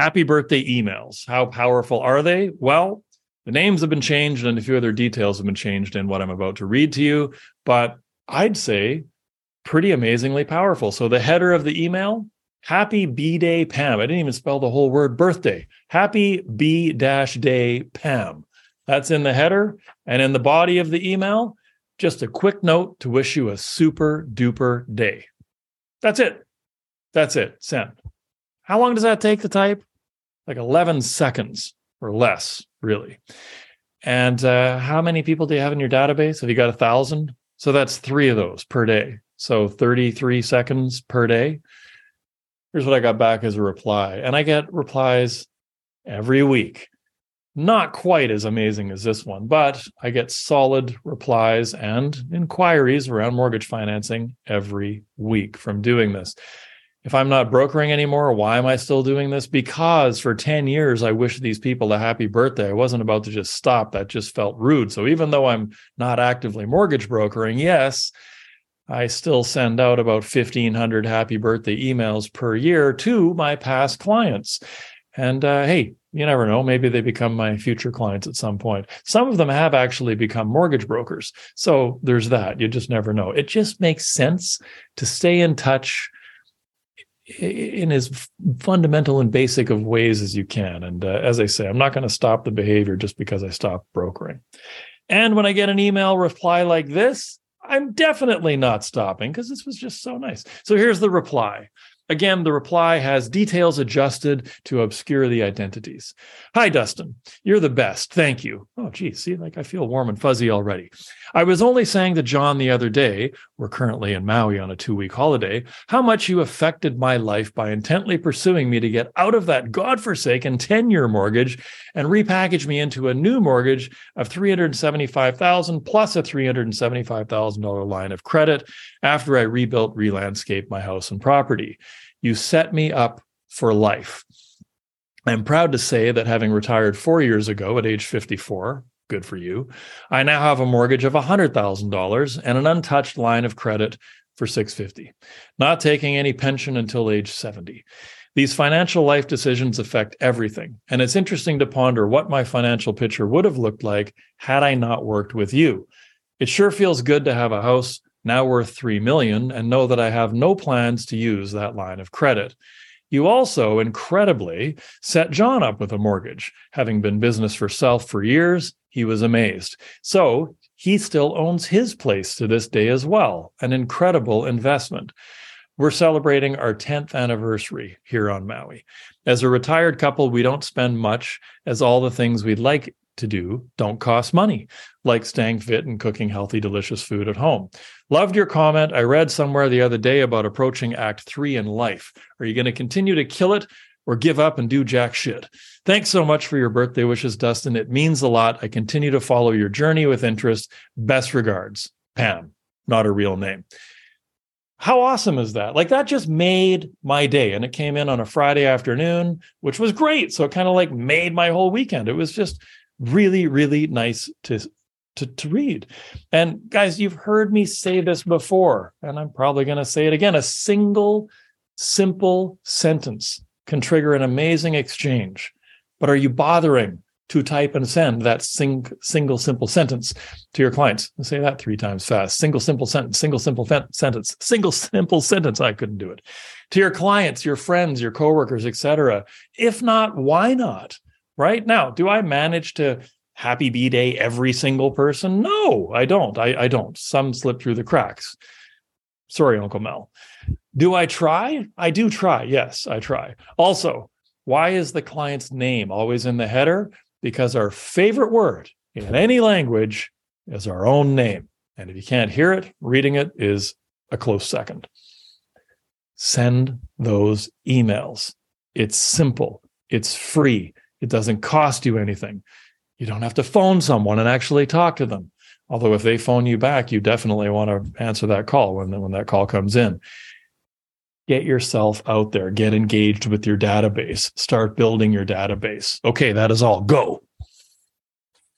Happy birthday emails. How powerful are they? Well, the names have been changed and a few other details have been changed in what I'm about to read to you, but I'd say pretty amazingly powerful. So the header of the email, happy B day Pam. I didn't even spell the whole word birthday. Happy B dash day Pam. That's in the header. And in the body of the email, just a quick note to wish you a super duper day. That's it. That's it. Send. How long does that take to type? Like 11 seconds or less, really. And uh, how many people do you have in your database? Have you got a thousand? So that's three of those per day. So 33 seconds per day. Here's what I got back as a reply. And I get replies every week not quite as amazing as this one, but I get solid replies and inquiries around mortgage financing every week from doing this. If I'm not brokering anymore, why am I still doing this? Because for 10 years, I wished these people a happy birthday. I wasn't about to just stop. That just felt rude. So even though I'm not actively mortgage brokering, yes, I still send out about 1,500 happy birthday emails per year to my past clients. And uh, hey, you never know. Maybe they become my future clients at some point. Some of them have actually become mortgage brokers. So there's that. You just never know. It just makes sense to stay in touch in as fundamental and basic of ways as you can. And uh, as I say, I'm not going to stop the behavior just because I stop brokering. And when I get an email reply like this, I'm definitely not stopping because this was just so nice. So here's the reply. Again, the reply has details adjusted to obscure the identities. Hi, Dustin. You're the best. Thank you. Oh, geez. See, like I feel warm and fuzzy already. I was only saying to John the other day, we're currently in Maui on a two week holiday, how much you affected my life by intently pursuing me to get out of that godforsaken 10 year mortgage and repackage me into a new mortgage of 375000 plus a $375,000 line of credit after I rebuilt, relandscaped my house and property. You set me up for life. I'm proud to say that having retired four years ago at age 54, good for you, I now have a mortgage of $100,000 and an untouched line of credit for 650, not taking any pension until age 70. These financial life decisions affect everything. And it's interesting to ponder what my financial picture would have looked like had I not worked with you. It sure feels good to have a house now worth 3 million and know that I have no plans to use that line of credit. You also incredibly set John up with a mortgage. Having been business for self for years, he was amazed. So he still owns his place to this day as well. An incredible investment. We're celebrating our 10th anniversary here on Maui. As a retired couple, we don't spend much as all the things we'd like to do don't cost money, like staying fit and cooking healthy, delicious food at home. Loved your comment. I read somewhere the other day about approaching act three in life. Are you going to continue to kill it or give up and do jack shit? Thanks so much for your birthday wishes, Dustin. It means a lot. I continue to follow your journey with interest. Best regards, Pam, not a real name. How awesome is that? Like that just made my day. And it came in on a Friday afternoon, which was great. So it kind of like made my whole weekend. It was just really, really nice to, to, to read. And guys, you've heard me say this before, and I'm probably going to say it again. A single, simple sentence can trigger an amazing exchange. But are you bothering to type and send that sing, single simple sentence to your clients? Say that three times fast. Single simple sentence, single simple fe- sentence, single simple sentence. I couldn't do it. To your clients, your friends, your coworkers, etc. If not, why not? Right? Now, do I manage to happy B day every single person? No, I don't. I, I don't. Some slip through the cracks. Sorry, Uncle Mel. Do I try? I do try. Yes, I try. Also, why is the client's name always in the header? Because our favorite word in any language is our own name. And if you can't hear it, reading it is a close second. Send those emails. It's simple, it's free. It doesn't cost you anything. You don't have to phone someone and actually talk to them. Although if they phone you back, you definitely want to answer that call when, when that call comes in. Get yourself out there, get engaged with your database, start building your database. Okay, that is all. Go.